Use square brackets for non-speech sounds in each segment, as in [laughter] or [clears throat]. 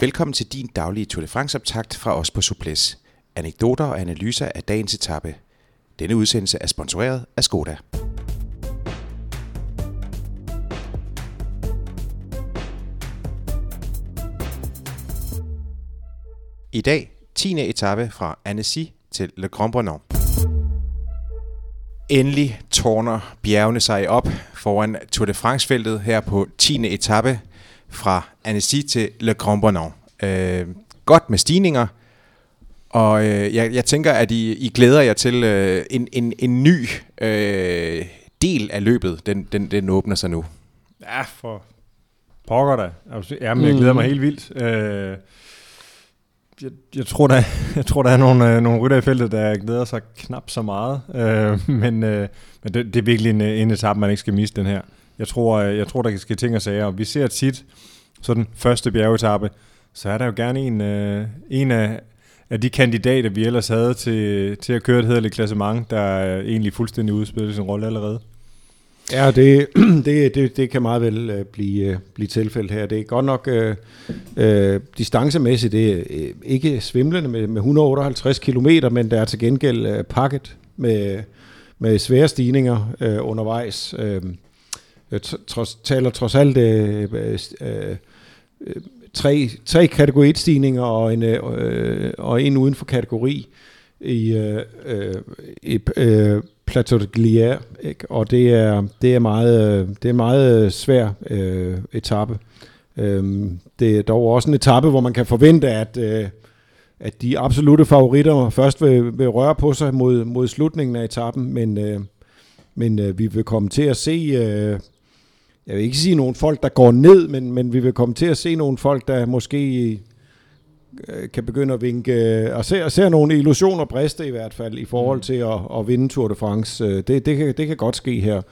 Velkommen til din daglige Tour de France-optakt fra os på Suples. Anekdoter og analyser af dagens etape. Denne udsendelse er sponsoreret af Skoda. I dag 10. etape fra Annecy til Le Grand Bornand. Endelig tårner bjergene sig op foran Tour de France-feltet her på 10. etape fra Annecy til Le Grand Bornand. Øh, godt med stigninger, og øh, jeg, jeg tænker, at I, I glæder jer til øh, en, en, en ny øh, del af løbet. Den, den, den åbner sig nu. Ja, for pokker da. Jamen, jeg glæder mig helt vildt. Øh, jeg, jeg, tror, der, [laughs] jeg tror, der er nogle, øh, nogle rytter i feltet, der glæder sig knap så meget. Øh, men øh, men det, det er virkelig en, en etape, man ikke skal miste den her. Jeg tror, øh, jeg tror der kan ske ting og sager. Og vi ser tit, så den første bjergetappe, så er der jo gerne en, øh, en af, af de kandidater, vi ellers havde til, til at køre et hederligt klassement, der er egentlig fuldstændig udspillet sin rolle allerede. Ja, det, [clears throat] det, det, det kan meget vel øh, blive, blive tilfældet her. Det er godt nok øh, distancemæssigt, det er ikke svimlende med, med 158 km, men der er til gengæld pakket med, med svære stigninger øh, undervejs. Øh, Øh, trods, taler trods alt øh, øh, øh, øh tre, tre kategori 1-stigninger og en, og en uden for kategori i, øh, i øh, Plateau de Glière, ikke? og det er, det er meget, det er meget svær øh, etape. Øhm, det er dog også en etape, hvor man kan forvente, at, øh, at de absolute favoritter først vil, vil røre på sig mod, mod slutningen af etappen, men, øh, men øh, vi vil komme til at se, øh, jeg vil ikke sige nogle folk, der går ned, men, men vi vil komme til at se nogle folk, der måske Øh, kan begynde at vinke, og ser, ser nogle illusioner briste i hvert fald, i forhold mm. til at, at vinde Tour de France. Øh, det, det, kan, det kan godt ske her.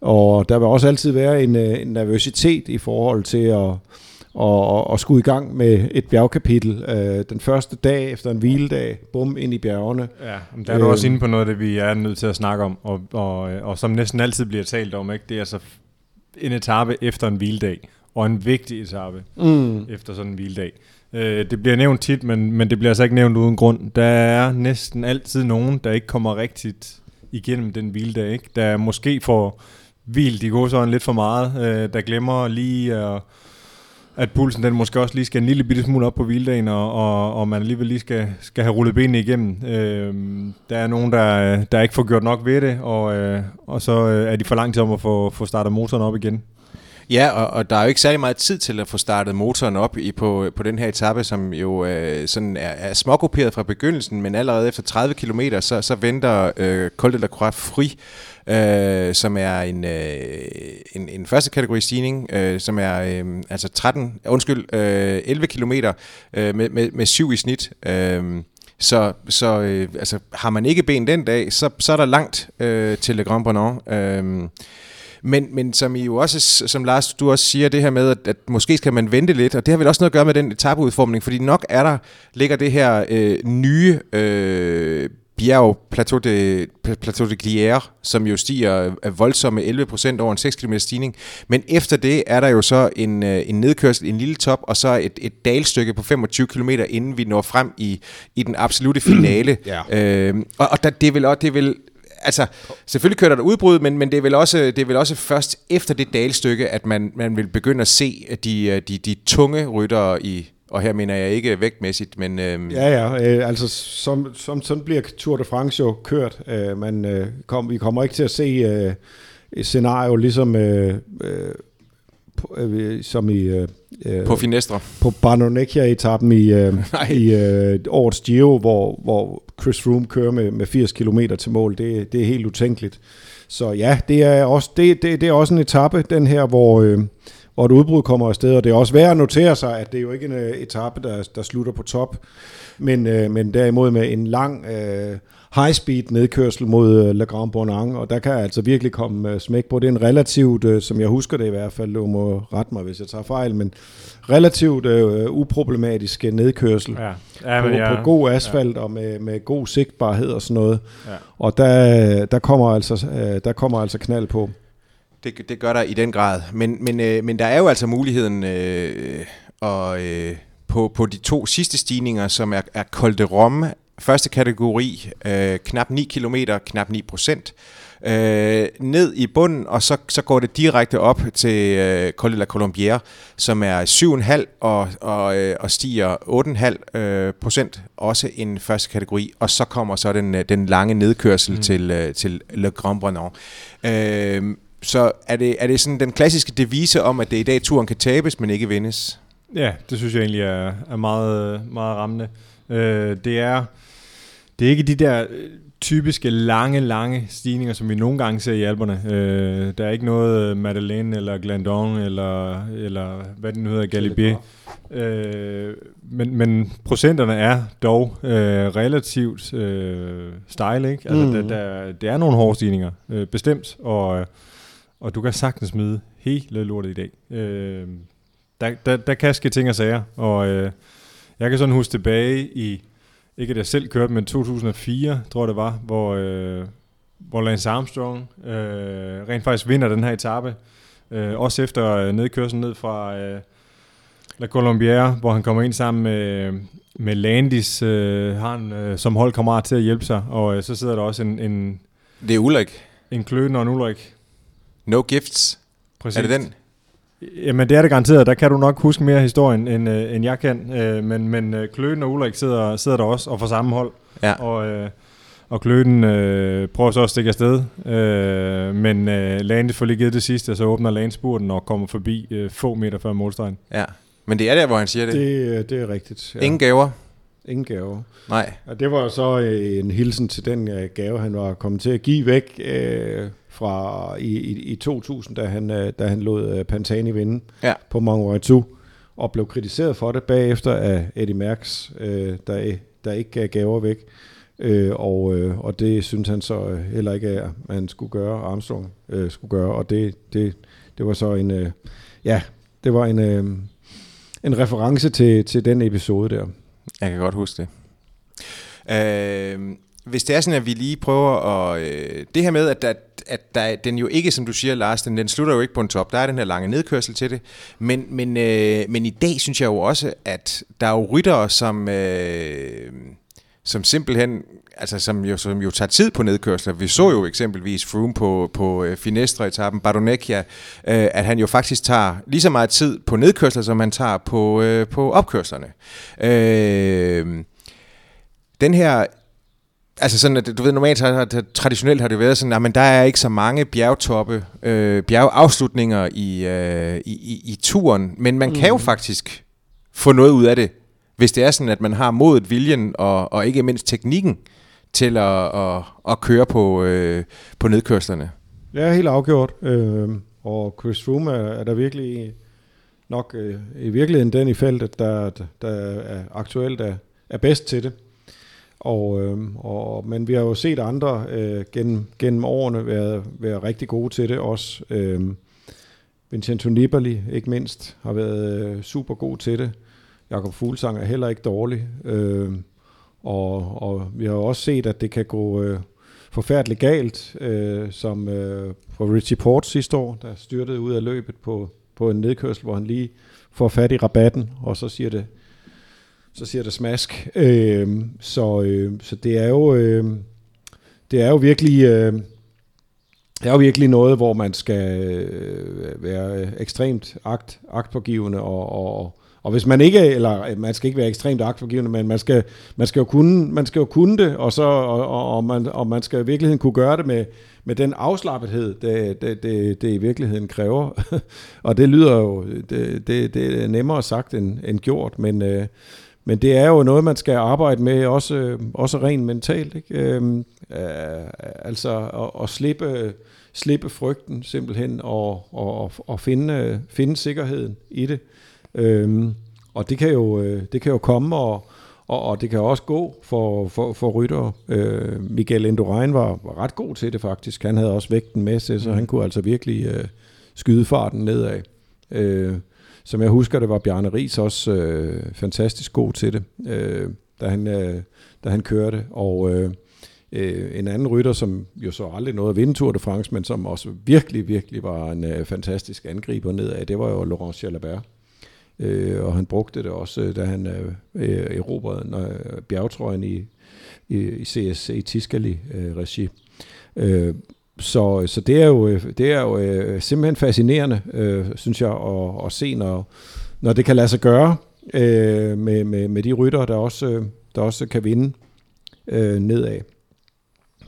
Og der vil også altid være en, øh, en nervøsitet i forhold til at, og, og skulle i gang med et bjergkapitel øh, den første dag efter en hviledag, bum ind i bjergene. Ja, men der er du øh, også inde på noget, det vi er nødt til at snakke om, og, og, og som næsten altid bliver talt om, ikke? det er altså en etape efter en hviledag, og en vigtig etape mm. efter sådan en hviledag. Øh, det bliver nævnt tit, men, men det bliver altså ikke nævnt uden grund. Der er næsten altid nogen, der ikke kommer rigtigt igennem den hviledag. Ikke? Der måske får hvilt i sådan lidt for meget. Øh, der glemmer lige at at pulsen den måske også lige skal en lille bitte smule op på hviledagen, og, og, og man alligevel lige skal, skal have rullet benene igennem. Øh, der er nogen, der, der ikke får gjort nok ved det, og, øh, og så øh, er de for lang tid om at få, få startet motoren op igen. Ja, og, og der er jo ikke særlig meget tid til at få startet motoren op i, på, på den her etape, som jo øh, sådan er, er smågrupperet fra begyndelsen, men allerede efter 30 km, så, så venter øh, Col de la Croix Fri, øh, som er en, øh, en, en første kategori stigning, øh, som er øh, altså 13, undskyld, øh, 11 km øh, med, med, med 7 i snit. Øh, så, så øh, altså, har man ikke ben den dag, så, så er der langt øh, til Le Grand Bornand. Øh, men, men som I jo også, som Lars, du også siger, det her med, at, at måske skal man vente lidt, og det har vel også noget at gøre med den etapeudformning, fordi nok er der, ligger det her øh, nye øh, bjerg, Plateau de, Plateau de Glière, som jo stiger af voldsomme 11% over en 6 km stigning. Men efter det er der jo så en, øh, en nedkørsel, en lille top, og så et, et dalstykke på 25 km, inden vi når frem i, i den absolute finale. [clears throat] ja. øh, og og der, det, er vel, det er vel altså, selvfølgelig kører der udbrud, men, men det, er vel også, det er vel også først efter det dalstykke, at man, man vil begynde at se de, de, de tunge ryttere i, og her mener jeg ikke vægtmæssigt, men... Øhm ja, ja, øh, altså som, som, sådan bliver Tour de France jo kørt. Øh, man, øh, kom, vi kommer ikke til at se øh, et scenario ligesom... Øh, øh, øh, som i... Øh, øh på Finestre. På Banonecchia-etappen i, øh, [laughs] i øh, årets Giro, hvor, hvor Chris Froome kører med, med 80 km til mål. Det, det er helt utænkeligt. Så ja, det er også, det, det, det er også en etape, den her, hvor, øh, hvor et udbrud kommer afsted. Og det er også værd at notere sig, at det er jo ikke en øh, etape, der, der slutter på top, men, øh, men derimod med en lang... Øh, high-speed nedkørsel mod uh, Le Grand Bornand, og der kan altså virkelig komme uh, smæk på. Det er en relativt, uh, som jeg husker det i hvert fald, du må rette mig, hvis jeg tager fejl, men relativt uh, uproblematisk nedkørsel ja. Ja, men, på, ja. på god asfalt ja. og med, med god sigtbarhed og sådan noget. Ja. Og der, der, kommer altså, uh, der kommer altså knald på. Det, det gør der i den grad. Men, men, øh, men der er jo altså muligheden øh, at... Øh på, på de to sidste stigninger, som er, er Col de Rome, første kategori, øh, knap 9 km, knap 9 procent, øh, ned i bunden, og så, så går det direkte op til øh, Col de la Colombière, som er 7,5 og, og, øh, og stiger 8,5 øh, procent, også en første kategori, og så kommer så den, øh, den lange nedkørsel mm. til, øh, til Le Grand Brenon. Øh, så er det, er det sådan den klassiske devise om, at det i dag turen kan tabes, men ikke vindes? Ja, det synes jeg egentlig er, er meget, meget rammende. Øh, det er det er ikke de der øh, typiske lange, lange stigninger, som vi nogle gange ser i alberne. Øh, der er ikke noget Madeleine eller Glandon eller, eller hvad det nu hedder, Galibier. Øh, men, men procenterne er dog øh, relativt øh, stejle. Ikke? Altså, mm. der, der, det er nogle hårde stigninger, øh, bestemt. Og, og du kan sagtens smide hele lortet i dag. Øh, der, der, der kan ske ting og sager. Og øh, jeg kan sådan huske tilbage i ikke at jeg selv kørte, men 2004, tror jeg det var, hvor, øh, hvor Lance Armstrong øh, rent faktisk vinder den her etape. Øh, også efter øh, nedkørselen ned fra øh, La Colombière, hvor han kommer ind sammen med, med Landis, øh, har han øh, som holdkammerat til at hjælpe sig. Og øh, så sidder der også en... en det er Ulrik. En kløden og en Ulrik. No gifts. Præcis. Er det den? Jamen det er det garanteret. Der kan du nok huske mere historien, end, øh, end jeg kan. Øh, men men øh, Kløden og Ulrik sidder, sidder der også og får samme hold. Ja. Og, øh, og Kløden øh, prøver så at stikke afsted. Øh, men øh, Lane får lige givet det sidste, og så åbner Lane spurten og kommer forbi øh, få meter før målstregen. Ja, men det er der, hvor han siger det. Det, øh, det er rigtigt. Ja. Ingen gaver? Ingen gaver. Nej. Og det var så øh, en hilsen til den øh, gave, han var kommet til at give væk. Øh, fra i, i, i 2000, da han, øh, da han lod øh, Pantani vinde ja. på Mont Ventoux, og blev kritiseret for det bagefter af Eddie Merckx, øh, der, der ikke gav gaver væk. Øh, og, øh, og det synes han så heller ikke, at man skulle gøre, Armstrong øh, skulle gøre, og det, det, det var så en, øh, ja, det var en, øh, en reference til, til den episode der. Jeg kan godt huske det. Øh, hvis det er sådan, at vi lige prøver at... Øh, det her med, at, der, at der, den jo ikke, som du siger, Lars, den, den slutter jo ikke på en top. Der er den her lange nedkørsel til det. Men, men, øh, men i dag synes jeg jo også, at der er jo ryttere, som, øh, som simpelthen altså som jo, som jo tager tid på nedkørsler. Vi så jo eksempelvis Froome på, på øh, Finestre-etappen, Bardonecchia, øh, at han jo faktisk tager lige så meget tid på nedkørsler, som han tager på, øh, på opkørslerne. Øh, den her Altså sådan, at du ved, normalt har, har, traditionelt har det været sådan, at der er ikke så mange bjergtoppe, øh, bjergafslutninger i, øh, i, i, i turen, men man mm. kan jo mm. faktisk få noget ud af det, hvis det er sådan, at man har modet, viljen og, og ikke mindst teknikken til at, at, at køre på, øh, på nedkørslerne. Ja, helt afgjort. Øh, og Chris Froome er, er der virkelig nok øh, i virkeligheden den i feltet, der, der er aktuelt er, er bedst til det. Og, øh, og, men vi har jo set andre øh, gennem, gennem årene være, være rigtig gode til det også. Øh, Vincenzo Nibali, ikke mindst, har været øh, super god til det. Jakob Fuglsang er heller ikke dårlig. Øh, og, og vi har også set, at det kan gå øh, forfærdeligt galt, øh, som øh, for Richie Port sidste år, der styrtede ud af løbet på, på en nedkørsel, hvor han lige får fat i rabatten, og så siger det, så siger det smask. Øh, så, øh, så det er jo øh, det er jo virkelig øh, det er jo virkelig noget, hvor man skal øh, være ekstremt akt, agtpågivende og, og, og hvis man ikke, eller øh, man skal ikke være ekstremt agtforgivende, men man skal, man skal, jo, kunne, man skal jo kunne det, og, så, og, og, man, og man skal i virkeligheden kunne gøre det med, med den afslappethed, det, det, det, det i virkeligheden kræver. [laughs] og det lyder jo, det, det, det er nemmere sagt end, end gjort, men, øh, men det er jo noget, man skal arbejde med, også, også rent mentalt. Ikke? Øhm, øh, altså at, at slippe, slippe frygten simpelthen, og, og, og finde, finde sikkerheden i det. Øhm, og det kan, jo, det kan jo komme, og, og, og det kan også gå for, for, for rytter. Øh, Miguel Indurain var, var ret god til det faktisk. Han havde også vægten med sig, så han kunne altså virkelig øh, skyde farten nedad. Øh, som jeg husker det, var Bjarne Ries også øh, fantastisk god til det, øh, da, han, øh, da han kørte. Og øh, øh, en anden rytter, som jo så aldrig nåede at vinde Tour de France, men som også virkelig, virkelig var en øh, fantastisk angriber nedad, det var jo Laurent Jalabert. øh, og han brugte det også, øh, da han øh, øh erobrede øh, bjergtrøjen i, i, i CSC Tiscali-regi. Øh, øh så, så det er jo, øh, det er jo øh, simpelthen fascinerende, øh, synes jeg, at, at se, når, når det kan lade sig gøre øh, med, med, med de rytter, der også, øh, der også kan vinde øh, nedad.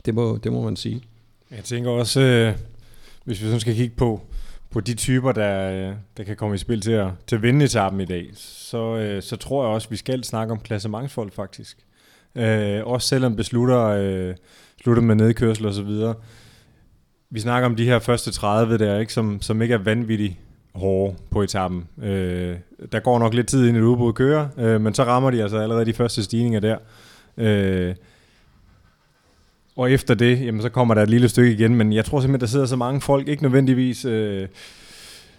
Det må, det må man sige. Jeg tænker også, øh, hvis vi sådan skal kigge på, på de typer, der, øh, der kan komme i spil til at, til at vinde etappen i dag, så, øh, så tror jeg også, at vi skal snakke om klassementsfolk faktisk. Øh, også selvom beslutter, øh, slutter med nedkørsel og så videre. Vi snakker om de her første 30 der, ikke, som, som ikke er vanvittigt hårde på etappen. Øh, der går nok lidt tid, inden et udbrud kører, øh, men så rammer de altså allerede de første stigninger der. Øh, og efter det, jamen, så kommer der et lille stykke igen, men jeg tror simpelthen, der sidder så mange folk, ikke nødvendigvis, øh,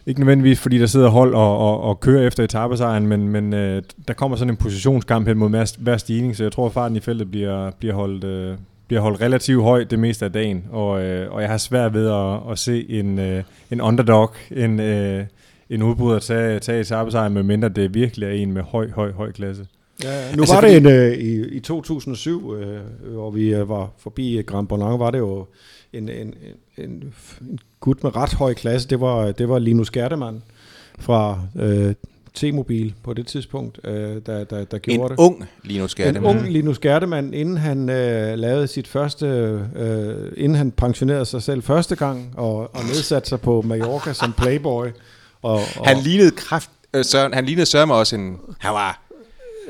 ikke nødvendigvis fordi der sidder hold og, og, og kører efter etappesejren, men, men øh, der kommer sådan en positionskamp hen mod hver, hver stigning, så jeg tror, at farten i feltet bliver, bliver, holdt, øh, bliver holdt relativt højt det meste af dagen, og, øh, og jeg har svært ved at, at se en, øh, en underdog, en, øh, en udbryder tage, tage etappesejren, medmindre det virkelig er en med høj, høj, høj klasse. Ja, nu altså, var det en, øh, i, i 2007, øh, hvor vi øh, var forbi Grand Bonang, var det jo en, en, en, en gut med ret høj klasse. Det var, det var Linus Gerdemann fra øh, T-Mobil på det tidspunkt, øh, der, der, der gjorde en det. En ung Linus Gerdemann. En ung Linus Gerdemann, inden han øh, lavede sit første, øh, inden han pensionerede sig selv første gang, og, og nedsatte sig på Mallorca som playboy. Og, og han lignede kraft, øh, Søren, han lignede Søren også en, han var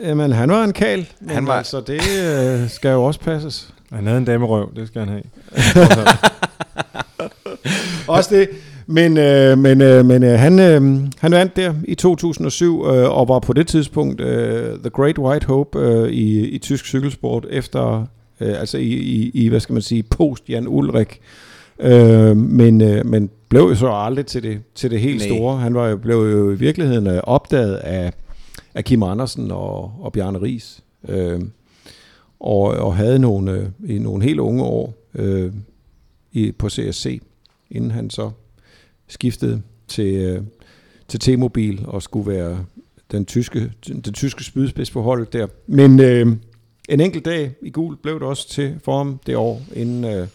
Jamen, han var en kal, men han var... altså, det øh, skal jo også passes. Han havde en damerøv, det skal han have. [laughs] også det. Men, øh, men, øh, men øh, han, øh, han vandt der i 2007, øh, og var på det tidspunkt øh, The Great White Hope øh, i, i tysk cykelsport, efter, øh, altså i, i, i, hvad skal man sige, post Jan Ulrik. Øh, men, øh, men blev jo så aldrig til det, til det helt Nej. store. Han var jo, blev jo i virkeligheden øh, opdaget af af Kim Andersen og, og Bjarne Ries. Øh, og, og havde nogle, øh, nogle helt unge år øh, i, på CSC, inden han så skiftede til, øh, til T-Mobil og skulle være den tyske, den tyske spydspids på holdet der. Men øh, en enkelt dag i gul blev det også til for ham det år, inden øh,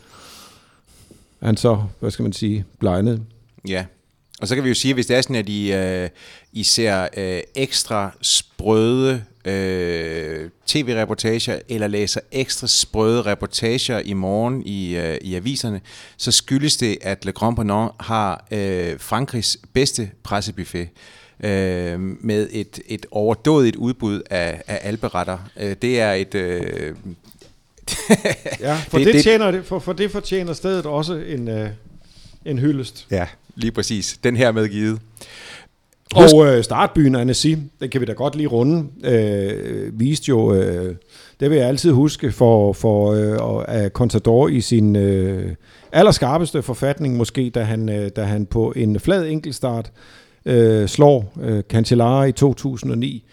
han så, hvad skal man sige, blegnede. Ja, og så kan vi jo sige, at hvis det er sådan, at I, øh, I ser øh, ekstra sprøde øh, tv-reportager, eller læser ekstra sprøde reportager i morgen i, øh, i aviserne, så skyldes det, at Le Grand Ponant har øh, Frankrigs bedste pressebuffet øh, med et, et overdådigt udbud af, af alberetter. Øh, det er et... Øh, [laughs] ja, for det, det, tjener, det, for, for det fortjener stedet også en, øh, en hyldest. Ja, lige præcis. Den her medgivet. Og øh, startbyen Annecy, den kan vi da godt lige runde, øh, viste jo, øh, det vil jeg altid huske, for, for øh, at Contador i sin øh, allerskarpeste forfatning måske, da han, øh, da han på en flad enkeltstart øh, slår øh, Cancellara i 2009.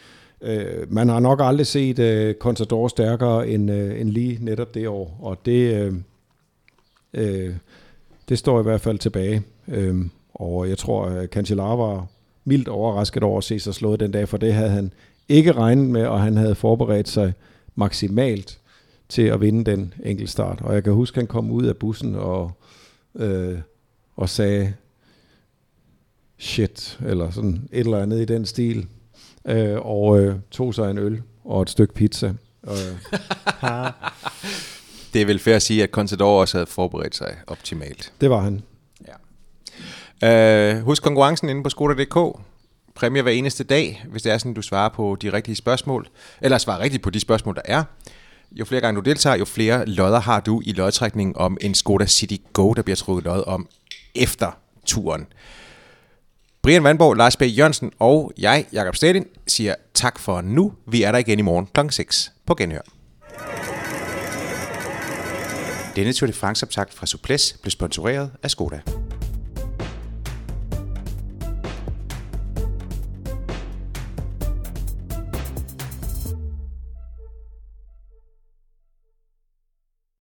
Øh, man har nok aldrig set øh, Contador stærkere end, øh, end lige netop det år, og det, øh, øh, det står i hvert fald tilbage. Øh, og jeg tror, at Cancellara var mildt overrasket over at se sig slået den dag, for det havde han ikke regnet med, og han havde forberedt sig maksimalt til at vinde den enkeltstart. Og jeg kan huske, at han kom ud af bussen og, øh, og sagde shit, eller sådan et eller andet i den stil, øh, og øh, tog sig en øl og et stykke pizza. Og, [laughs] det er vel fair at sige, at Contador også havde forberedt sig optimalt. Det var han. Øh, husk konkurrencen inde på Skoda.dk. Præmier hver eneste dag, hvis det er sådan, du svarer på de rigtige spørgsmål. Eller svarer rigtigt på de spørgsmål, der er. Jo flere gange du deltager, jo flere lodder har du i lodtrækningen om en Skoda City Go, der bliver trukket lod om efter turen. Brian Vandborg, Lars B. Jørgensen og jeg, Jakob Stedin, siger tak for nu. Vi er der igen i morgen kl. 6 på Genhør. Denne Tour de France-optakt fra Suples blev sponsoreret af Skoda.